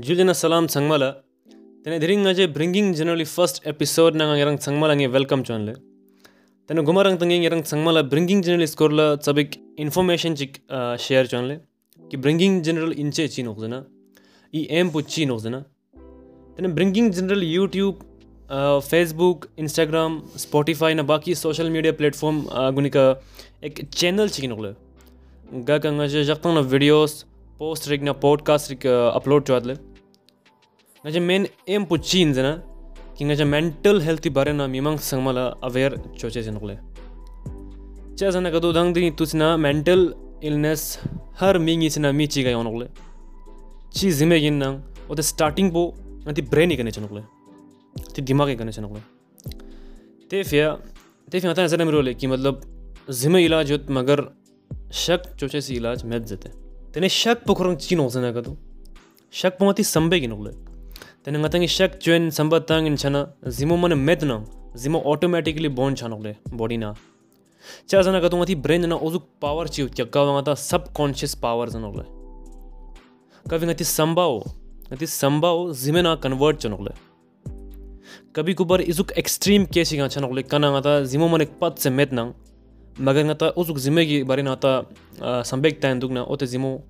Juliana salam sangmala. Tene dhiring ngaje bringing generally first episode na ngang sangmala nge welcome chonle. Tene gumarang tangi ngang sangmala bringing generally skorla sabik information chik share chonle. Ki bringing general inche chi nokzana. I aim pu chi nokzana. Tene bringing general YouTube Facebook Instagram Spotify ना बाकी social media platform गुनिका एक channel chicken उगले गा कंगा जक्तंग ना uh, chwadle ngaje main aim pu chin zana ki ngaje mental health bare na mimang sangmala aware choche jingle cha zana kadu dang ding tusna mental illness har mingi sina mi chi ga yonogle chi zime gin nang ote starting bo anti brain ikane chanogle ti dimag ikane chanogle te fia te fia ta zana mirole ki मतलब जिम्मे इलाज होत मगर शक चोचे सी इलाज मैद जते tene shak pokrong chino zana kadu shak pomati sambe gi nogle tene ngatangi shak join samba tang in chana zimo mane medna zimo automatically bond chanogle body na cha zana kadu ngati brain na ozuk power chi chakka ngata subconscious power zanogle कभी ngati sambao ngati sambao zimena convert chanogle कभी कुबर इजुक extreme case गा चनोgle kana ngata zimo mane pat se mednang मगर ngata uzuk zimegi bari nata sambek tan dugna ote zimo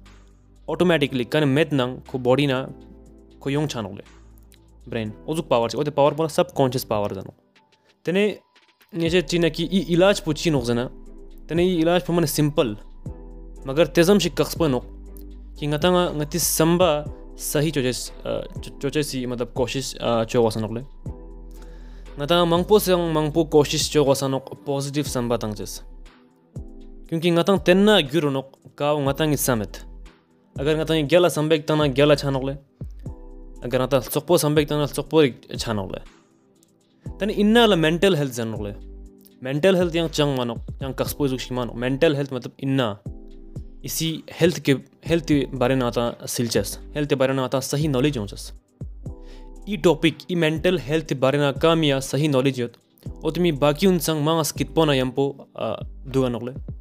automatically kan met nang ko body na ko yong chanole brain uzuk power ote power pona subconscious power dano tene neje china ki i ilaj puchi no zana tene i ilaj pamane simple मगर तेजम शिक कक्सप नो कि ngata ngati samba सही चोचे चोचे सी मतलब कोशिश चो वसनोले ngata mangpo sang mangpo कोशिश चो वसनो पॉजिटिव samba tangjes क्योंकि गतंग तेन्ना गुरु का गतंग समित अगर गतंग गला संबेक तना गला छानोक अगर गता सुखपो संबेक तना सुखपो छानोक तन इन्ना ला मेंटल हेल्थ जनोक ले मेंटल हेल्थ यंग चंग मानो यंग कक्सपो जुक्ष मानो मेंटल हेल्थ मतलब इन्ना। इसी हेल्थ के हेल्थ के बारे में आता सिलचस। हेल्थ के बारे में आता सही नॉलेज हो ई टॉपिक ई मेंटल हेल्थ के बारे में काम या सही नॉलेज हो तो तुम्हें बाकी उन संग मांग स्कितपो ना यंपो दुआ नोक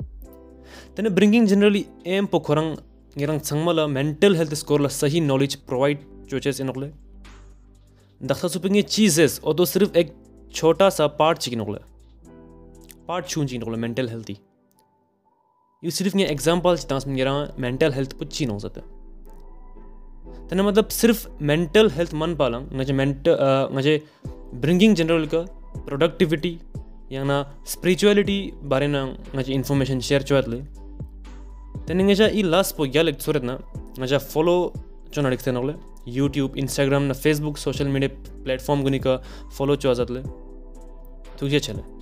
तने ब्रिंगिंग जनरली एम पो खोरंग ngerang changmala mental health score la sahi knowledge provide choches inokle dakha supinge cheeses और तो सिर्फ़ एक छोटा सा पार्ट चिकन नोगले पार्ट छून चिकन नोगले मेंटल हेल्थी यू सिर्फ़ ये एग्जांपल चितांस में गेरा मेंटल हेल्थ पुच्ची नो सकते तने मतलब सिर्फ़ मेंटल हेल्थ मन पालंग ngजे मेंटल ngजे ब्रिंगिंग जनरल का प्रोडक्टिविटी या ना स्पिरिचुअलिटी बारे ना ngजे information ngaja i las po gyalik tsuret na ngaja follow chon adik te nogle YouTube, Instagram na Facebook social media platform guni ka follow cho azatle. Tugje chale.